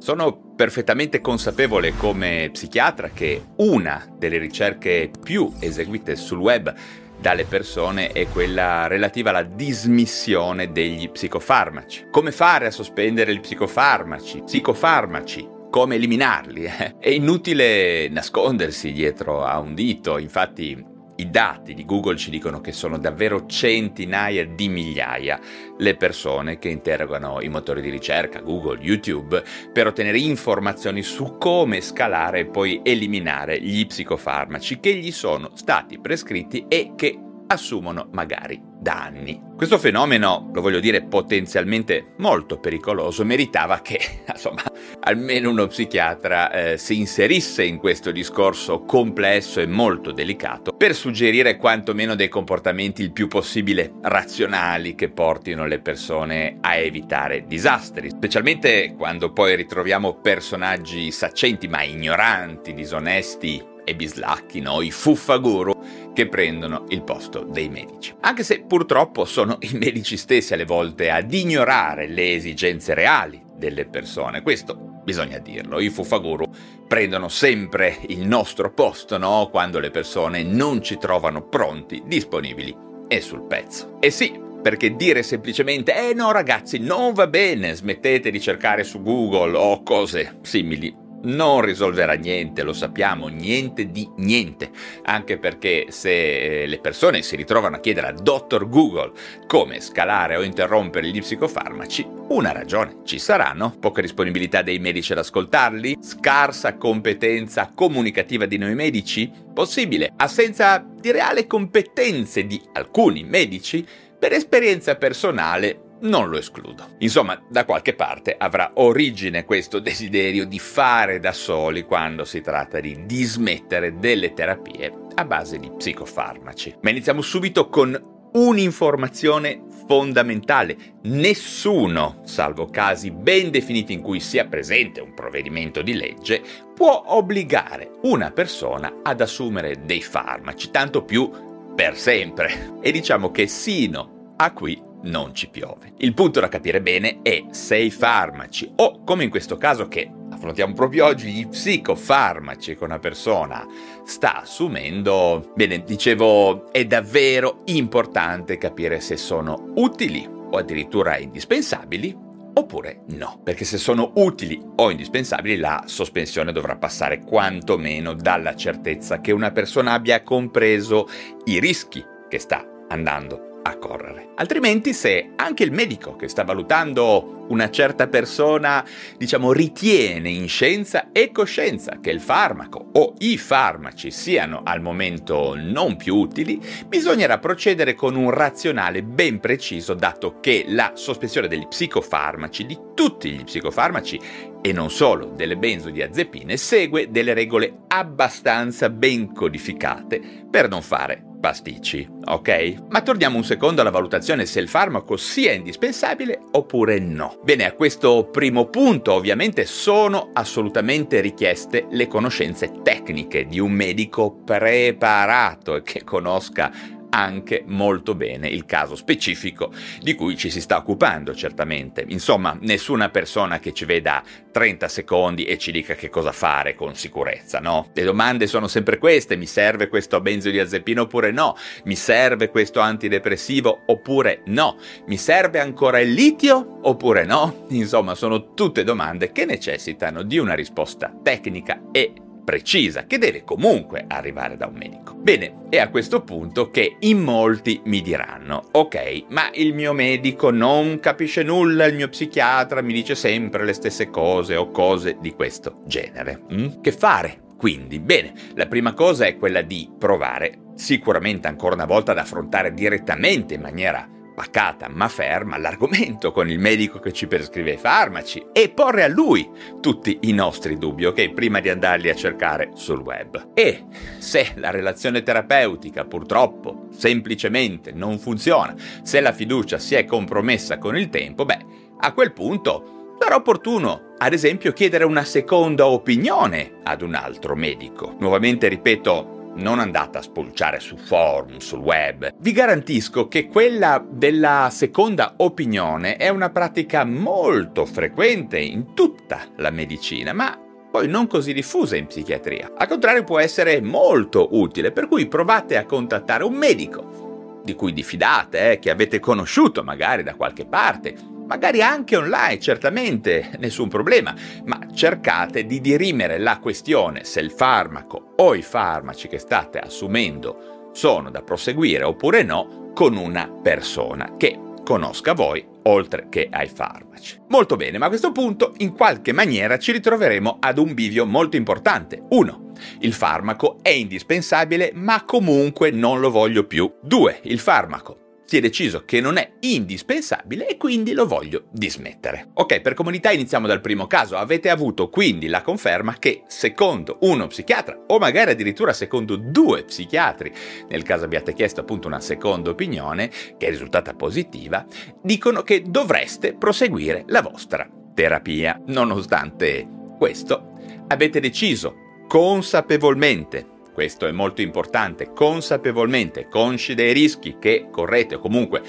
Sono perfettamente consapevole come psichiatra che una delle ricerche più eseguite sul web dalle persone è quella relativa alla dismissione degli psicofarmaci. Come fare a sospendere gli psicofarmaci? Psicofarmaci, come eliminarli. È inutile nascondersi dietro a un dito, infatti i dati di Google ci dicono che sono davvero centinaia di migliaia le persone che interrogano i motori di ricerca, Google, YouTube, per ottenere informazioni su come scalare e poi eliminare gli psicofarmaci che gli sono stati prescritti e che assumono magari da anni. Questo fenomeno, lo voglio dire, potenzialmente molto pericoloso, meritava che, insomma, almeno uno psichiatra eh, si inserisse in questo discorso complesso e molto delicato per suggerire quantomeno dei comportamenti il più possibile razionali che portino le persone a evitare disastri, specialmente quando poi ritroviamo personaggi saccenti ma ignoranti, disonesti e bislacchi, no? i fuffaguru che prendono il posto dei medici. Anche se purtroppo sono i medici stessi alle volte ad ignorare le esigenze reali delle persone. Questo bisogna dirlo, i fuffaguru prendono sempre il nostro posto, no? Quando le persone non ci trovano pronti, disponibili e sul pezzo. E sì, perché dire semplicemente eh no ragazzi non va bene, smettete di cercare su Google o cose simili non risolverà niente, lo sappiamo, niente di niente, anche perché se eh, le persone si ritrovano a chiedere a Dr. Google come scalare o interrompere gli psicofarmaci, una ragione ci sarà, no? Poca disponibilità dei medici ad ascoltarli? Scarsa competenza comunicativa di noi medici? Possibile. Assenza di reale competenze di alcuni medici? Per esperienza personale non lo escludo. Insomma, da qualche parte avrà origine questo desiderio di fare da soli quando si tratta di dismettere delle terapie a base di psicofarmaci. Ma iniziamo subito con un'informazione fondamentale. Nessuno, salvo casi ben definiti in cui sia presente un provvedimento di legge, può obbligare una persona ad assumere dei farmaci, tanto più per sempre. E diciamo che sino a qui non ci piove. Il punto da capire bene è se i farmaci, o come in questo caso che affrontiamo proprio oggi, gli psicofarmaci che una persona sta assumendo, bene, dicevo, è davvero importante capire se sono utili o addirittura indispensabili oppure no, perché se sono utili o indispensabili la sospensione dovrà passare quantomeno dalla certezza che una persona abbia compreso i rischi che sta andando a correre. Altrimenti se anche il medico che sta valutando una certa persona, diciamo, ritiene in scienza e coscienza che il farmaco o i farmaci siano al momento non più utili, bisognerà procedere con un razionale ben preciso, dato che la sospensione degli psicofarmaci, di tutti gli psicofarmaci e non solo delle benzodiazepine, segue delle regole abbastanza ben codificate per non fare pasticci, ok? Ma torniamo un secondo alla valutazione se il farmaco sia indispensabile oppure no. Bene, a questo primo punto ovviamente sono assolutamente richieste le conoscenze tecniche di un medico preparato e che conosca anche molto bene il caso specifico di cui ci si sta occupando, certamente. Insomma, nessuna persona che ci veda 30 secondi e ci dica che cosa fare con sicurezza, no? Le domande sono sempre queste, mi serve questo benzodiazepino oppure no? Mi serve questo antidepressivo oppure no? Mi serve ancora il litio oppure no? Insomma, sono tutte domande che necessitano di una risposta tecnica e precisa che deve comunque arrivare da un medico. Bene, è a questo punto che in molti mi diranno, ok, ma il mio medico non capisce nulla, il mio psichiatra mi dice sempre le stesse cose o cose di questo genere. Mm? Che fare? Quindi, bene, la prima cosa è quella di provare sicuramente ancora una volta ad affrontare direttamente in maniera pacata ma ferma l'argomento con il medico che ci prescrive i farmaci e porre a lui tutti i nostri dubbi, ok? Prima di andarli a cercare sul web. E se la relazione terapeutica purtroppo semplicemente non funziona, se la fiducia si è compromessa con il tempo, beh, a quel punto sarà opportuno, ad esempio, chiedere una seconda opinione ad un altro medico. Nuovamente ripeto, non andate a spulciare su forum, sul web. Vi garantisco che quella della seconda opinione è una pratica molto frequente in tutta la medicina, ma poi non così diffusa in psichiatria. Al contrario può essere molto utile, per cui provate a contattare un medico di cui diffidate, eh, che avete conosciuto magari da qualche parte, magari anche online, certamente, nessun problema, ma cercate di dirimere la questione se il farmaco o i farmaci che state assumendo sono da proseguire oppure no con una persona che conosca voi oltre che ai farmaci. Molto bene, ma a questo punto in qualche maniera ci ritroveremo ad un bivio molto importante. 1. Il farmaco è indispensabile ma comunque non lo voglio più. 2. Il farmaco si è deciso che non è indispensabile e quindi lo voglio dismettere. Ok, per comunità iniziamo dal primo caso. Avete avuto quindi la conferma che secondo uno psichiatra o magari addirittura secondo due psichiatri, nel caso abbiate chiesto appunto una seconda opinione che è risultata positiva, dicono che dovreste proseguire la vostra terapia. Nonostante questo, avete deciso consapevolmente questo è molto importante, consapevolmente, consci dei rischi che correte o comunque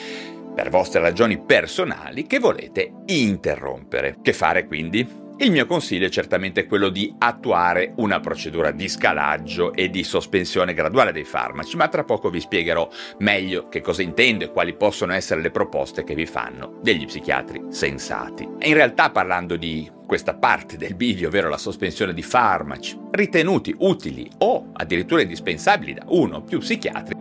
per vostre ragioni personali che volete interrompere. Che fare quindi? Il mio consiglio è certamente quello di attuare una procedura di scalaggio e di sospensione graduale dei farmaci, ma tra poco vi spiegherò meglio che cosa intendo e quali possono essere le proposte che vi fanno degli psichiatri sensati. E in realtà parlando di questa parte del bivio, ovvero la sospensione di farmaci, ritenuti utili o addirittura indispensabili da uno o più psichiatri,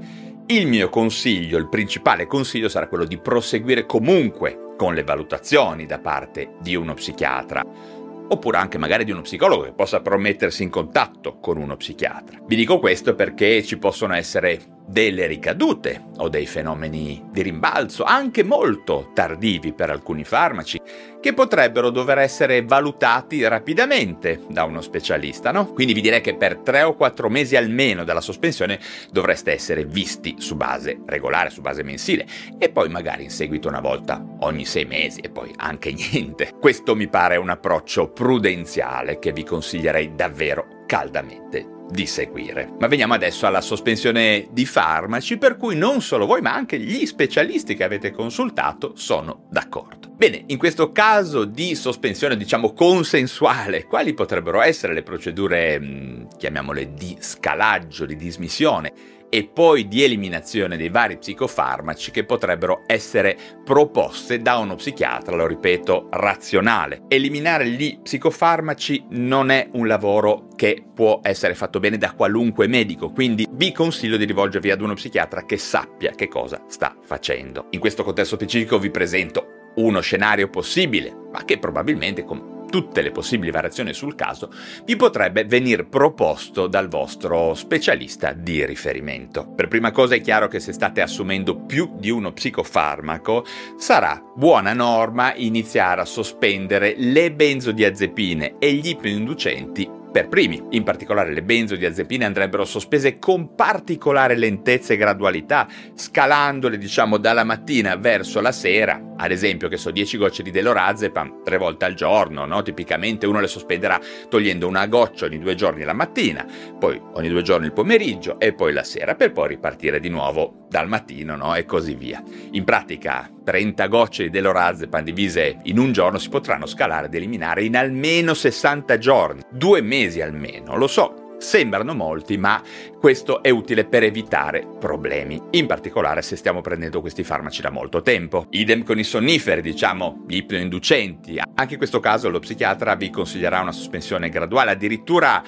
il mio consiglio, il principale consiglio sarà quello di proseguire comunque con le valutazioni da parte di uno psichiatra oppure anche magari di uno psicologo che possa promettersi in contatto con uno psichiatra. Vi dico questo perché ci possono essere delle ricadute o dei fenomeni di rimbalzo, anche molto tardivi per alcuni farmaci, che potrebbero dover essere valutati rapidamente da uno specialista, no? Quindi vi direi che per tre o quattro mesi almeno dalla sospensione dovreste essere visti su base regolare, su base mensile, e poi magari in seguito una volta ogni sei mesi e poi anche niente. Questo mi pare un approccio prudenziale che vi consiglierei davvero caldamente di seguire. Ma veniamo adesso alla sospensione di farmaci, per cui non solo voi, ma anche gli specialisti che avete consultato sono d'accordo. Bene, in questo caso di sospensione, diciamo consensuale, quali potrebbero essere le procedure, mm, chiamiamole di scalaggio, di dismissione? E poi di eliminazione dei vari psicofarmaci che potrebbero essere proposte da uno psichiatra, lo ripeto, razionale. Eliminare gli psicofarmaci non è un lavoro che può essere fatto bene da qualunque medico, quindi vi consiglio di rivolgervi ad uno psichiatra che sappia che cosa sta facendo. In questo contesto specifico vi presento uno scenario possibile, ma che probabilmente con tutte le possibili variazioni sul caso, vi potrebbe venir proposto dal vostro specialista di riferimento. Per prima cosa è chiaro che se state assumendo più di uno psicofarmaco, sarà buona norma iniziare a sospendere le benzodiazepine e gli ipnoinducenti per primi. In particolare le benzodiazepine andrebbero sospese con particolare lentezza e gradualità, scalandole diciamo dalla mattina verso la sera, ad esempio che so 10 gocce di delorazepam tre volte al giorno, no? tipicamente uno le sospenderà togliendo una goccia ogni due giorni la mattina, poi ogni due giorni il pomeriggio e poi la sera per poi ripartire di nuovo dal mattino no? e così via. In pratica 30 gocce di delorazepam divise in un giorno si potranno scalare ed eliminare in almeno 60 giorni, due mesi almeno, lo so. Sembrano molti, ma questo è utile per evitare problemi, in particolare se stiamo prendendo questi farmaci da molto tempo. Idem con i sonniferi, diciamo, gli ipnoinducenti. Anche in questo caso lo psichiatra vi consiglierà una sospensione graduale, addirittura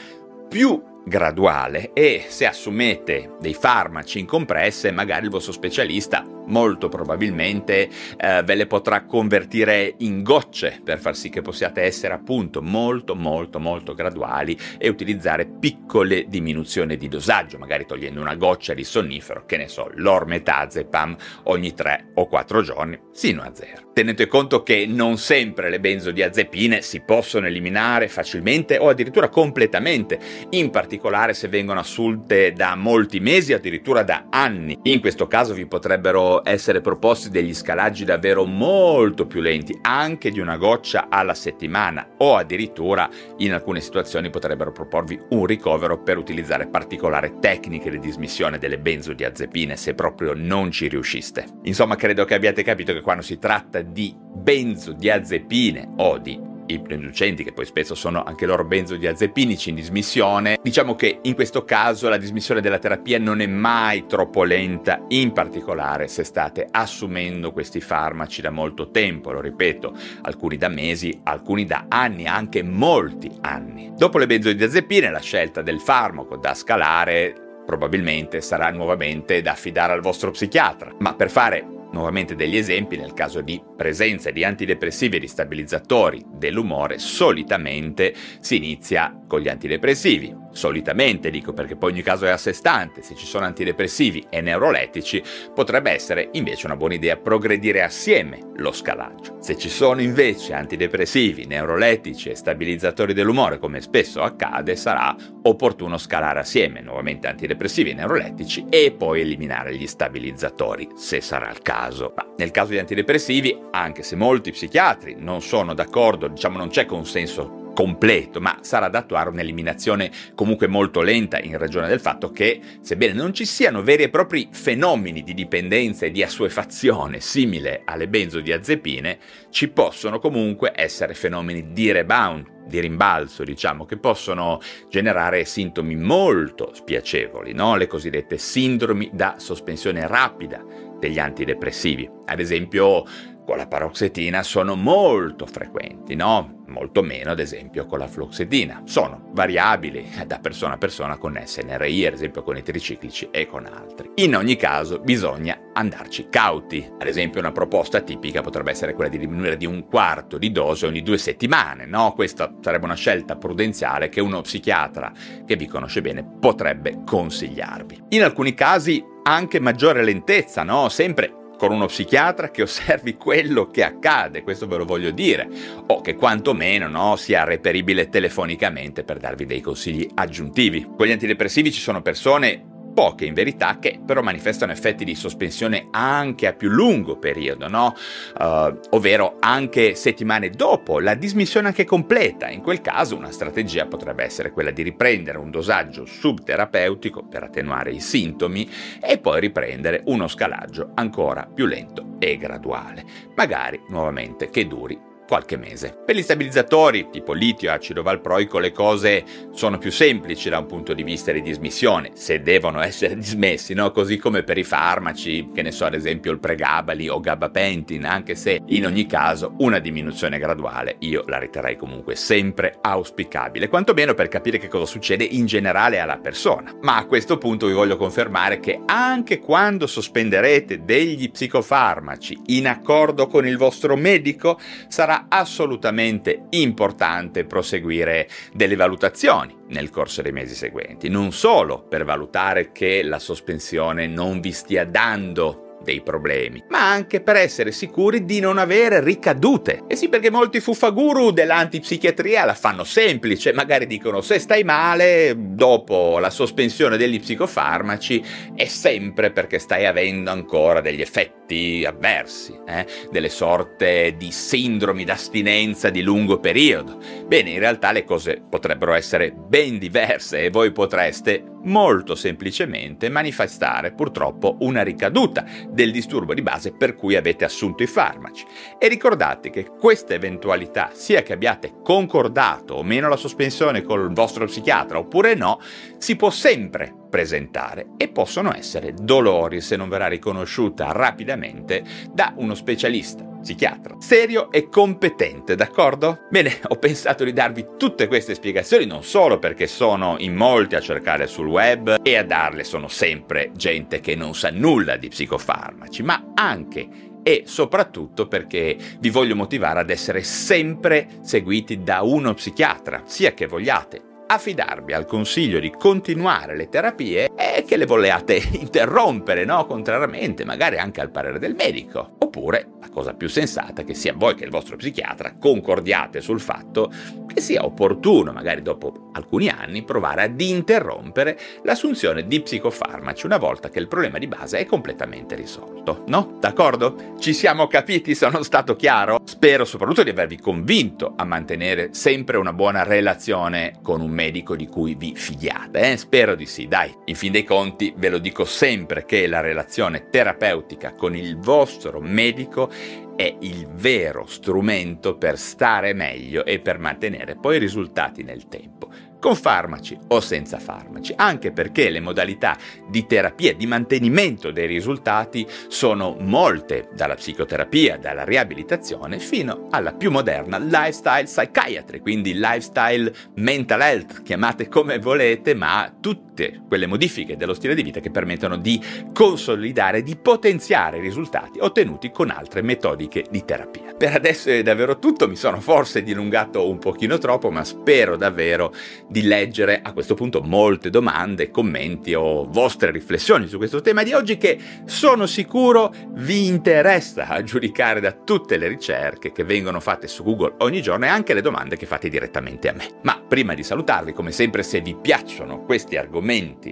più graduale e se assumete dei farmaci in compresse, magari il vostro specialista molto probabilmente eh, ve le potrà convertire in gocce per far sì che possiate essere appunto molto molto molto graduali e utilizzare piccole diminuzioni di dosaggio, magari togliendo una goccia di sonnifero, che ne so, l'ormetazepam ogni 3 o 4 giorni, sino a zero. Tenete conto che non sempre le benzodiazepine si possono eliminare facilmente o addirittura completamente, in particolare se vengono assunte da molti mesi, addirittura da anni. In questo caso vi potrebbero essere proposti degli scalaggi davvero molto più lenti, anche di una goccia alla settimana o addirittura in alcune situazioni potrebbero proporvi un ricovero per utilizzare particolari tecniche di dismissione delle benzodiazepine se proprio non ci riusciste. Insomma, credo che abbiate capito che quando si tratta di benzodiazepine o di ipnoinducenti, che poi spesso sono anche loro benzodiazepinici in dismissione, diciamo che in questo caso la dismissione della terapia non è mai troppo lenta, in particolare se state assumendo questi farmaci da molto tempo, lo ripeto, alcuni da mesi, alcuni da anni, anche molti anni. Dopo le benzodiazepine la scelta del farmaco da scalare probabilmente sarà nuovamente da affidare al vostro psichiatra, ma per fare Nuovamente degli esempi nel caso di presenza di antidepressivi e di stabilizzatori dell'umore, solitamente si inizia con gli antidepressivi. Solitamente dico perché poi ogni caso è a sé stante, se ci sono antidepressivi e neurolettici potrebbe essere invece una buona idea progredire assieme lo scalaggio. Se ci sono invece antidepressivi, neurolettici e stabilizzatori dell'umore come spesso accade sarà opportuno scalare assieme nuovamente antidepressivi e neurolettici e poi eliminare gli stabilizzatori se sarà il caso. Ma nel caso di antidepressivi, anche se molti psichiatri non sono d'accordo, diciamo non c'è consenso completo, ma sarà da attuare un'eliminazione comunque molto lenta in ragione del fatto che, sebbene non ci siano veri e propri fenomeni di dipendenza e di assuefazione simile alle benzodiazepine, ci possono comunque essere fenomeni di rebound, di rimbalzo, diciamo, che possono generare sintomi molto spiacevoli, no? le cosiddette sindromi da sospensione rapida degli antidepressivi. Ad esempio, con la paroxetina sono molto frequenti, no? Molto meno, ad esempio, con la fluoxetina. Sono variabili da persona a persona con SNRI, ad esempio con i triciclici e con altri. In ogni caso, bisogna andarci cauti. Ad esempio, una proposta tipica potrebbe essere quella di diminuire di un quarto di dose ogni due settimane, no? Questa sarebbe una scelta prudenziale che uno psichiatra che vi conosce bene potrebbe consigliarvi. In alcuni casi anche maggiore lentezza, no? Sempre con uno psichiatra che osservi quello che accade, questo ve lo voglio dire, o che quantomeno no, sia reperibile telefonicamente per darvi dei consigli aggiuntivi. Con gli antidepressivi ci sono persone poche in verità che però manifestano effetti di sospensione anche a più lungo periodo, no? Uh, ovvero anche settimane dopo la dismissione anche completa. In quel caso una strategia potrebbe essere quella di riprendere un dosaggio subterapeutico per attenuare i sintomi e poi riprendere uno scalaggio ancora più lento e graduale, magari nuovamente che duri qualche mese. Per gli stabilizzatori, tipo litio e acido valproico, le cose sono più semplici da un punto di vista di dismissione, se devono essere dismessi, no? Così come per i farmaci, che ne so, ad esempio il pregabali o gabapentin, anche se in ogni caso una diminuzione graduale io la riterrei comunque sempre auspicabile, quantomeno per capire che cosa succede in generale alla persona. Ma a questo punto vi voglio confermare che anche quando sospenderete degli psicofarmaci in accordo con il vostro medico, sarà assolutamente importante proseguire delle valutazioni nel corso dei mesi seguenti, non solo per valutare che la sospensione non vi stia dando dei problemi, ma anche per essere sicuri di non avere ricadute. E sì, perché molti fuffaguru dell'antipsichiatria la fanno semplice, magari dicono se stai male dopo la sospensione degli psicofarmaci è sempre perché stai avendo ancora degli effetti avversi, eh? delle sorte di sindromi d'astinenza di lungo periodo. Bene, in realtà le cose potrebbero essere ben diverse e voi potreste molto semplicemente manifestare purtroppo una ricaduta del disturbo di base per cui avete assunto i farmaci. E ricordate che questa eventualità, sia che abbiate concordato o meno la sospensione con il vostro psichiatra oppure no, si può sempre presentare e possono essere dolori se non verrà riconosciuta rapidamente da uno specialista psichiatra. Serio e competente, d'accordo? Bene, ho pensato di darvi tutte queste spiegazioni non solo perché sono in molti a cercare sul web e a darle sono sempre gente che non sa nulla di psicofarmaci, ma anche e soprattutto perché vi voglio motivare ad essere sempre seguiti da uno psichiatra, sia che vogliate affidarvi al consiglio di continuare le terapie e che le vogliate interrompere, no? Contrariamente, magari anche al parere del medico. Oppure, la cosa più sensata, che sia voi che il vostro psichiatra concordiate sul fatto che sia opportuno, magari dopo alcuni anni, provare ad interrompere l'assunzione di psicofarmaci una volta che il problema di base è completamente risolto. No? D'accordo? Ci siamo capiti? Sono stato chiaro? Spero soprattutto di avervi convinto a mantenere sempre una buona relazione con un medico di cui vi fidiate. Eh? Spero di sì, dai. In fin dei conti ve lo dico sempre che la relazione terapeutica con il vostro medico è il vero strumento per stare meglio e per mantenere poi risultati nel tempo con farmaci o senza farmaci, anche perché le modalità di terapia, di mantenimento dei risultati sono molte, dalla psicoterapia, dalla riabilitazione, fino alla più moderna lifestyle psychiatry, quindi lifestyle mental health, chiamate come volete, ma tutte quelle modifiche dello stile di vita che permettono di consolidare, di potenziare i risultati ottenuti con altre metodiche di terapia. Per adesso è davvero tutto, mi sono forse dilungato un pochino troppo, ma spero davvero di leggere a questo punto molte domande, commenti o vostre riflessioni su questo tema di oggi che sono sicuro vi interessa a giudicare da tutte le ricerche che vengono fatte su Google ogni giorno e anche le domande che fate direttamente a me. Ma prima di salutarvi, come sempre, se vi piacciono questi argomenti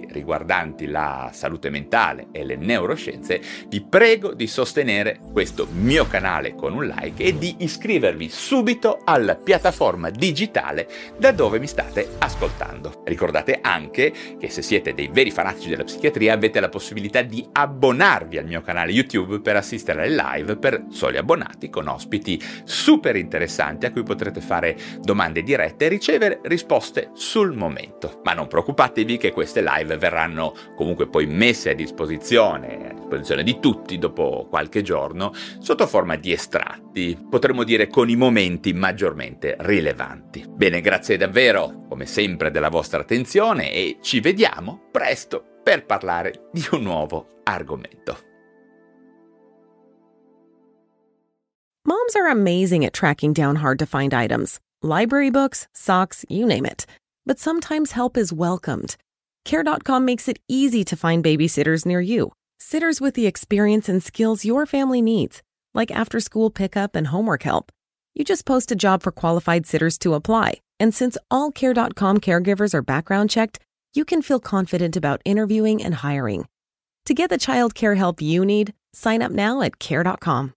riguardanti la salute mentale e le neuroscienze, vi prego di sostenere questo mio canale con un like e di iscrivervi subito alla piattaforma digitale da dove mi state ascoltando. Ricordate anche che se siete dei veri fanatici della psichiatria avete la possibilità di abbonarvi al mio canale YouTube per assistere alle live per soli abbonati con ospiti super interessanti a cui potrete fare domande dirette e ricevere risposte sul momento. Ma non preoccupatevi che queste live verranno comunque poi messe a disposizione, a disposizione di tutti dopo qualche giorno sotto forma di estratti, potremmo dire con i momenti maggiormente rilevanti. Bene, grazie davvero, come sempre della vostra attenzione e ci vediamo presto per parlare di un nuovo argomento. Moms are amazing at tracking down hard to find items library books, socks, you name it. But sometimes help is welcomed. Care.com makes it easy to find babysitters near you, sitters with the experience and skills your family needs, like after school pickup and homework help. You just post a job for qualified sitters to apply. And since all Care.com caregivers are background checked, you can feel confident about interviewing and hiring. To get the child care help you need, sign up now at Care.com.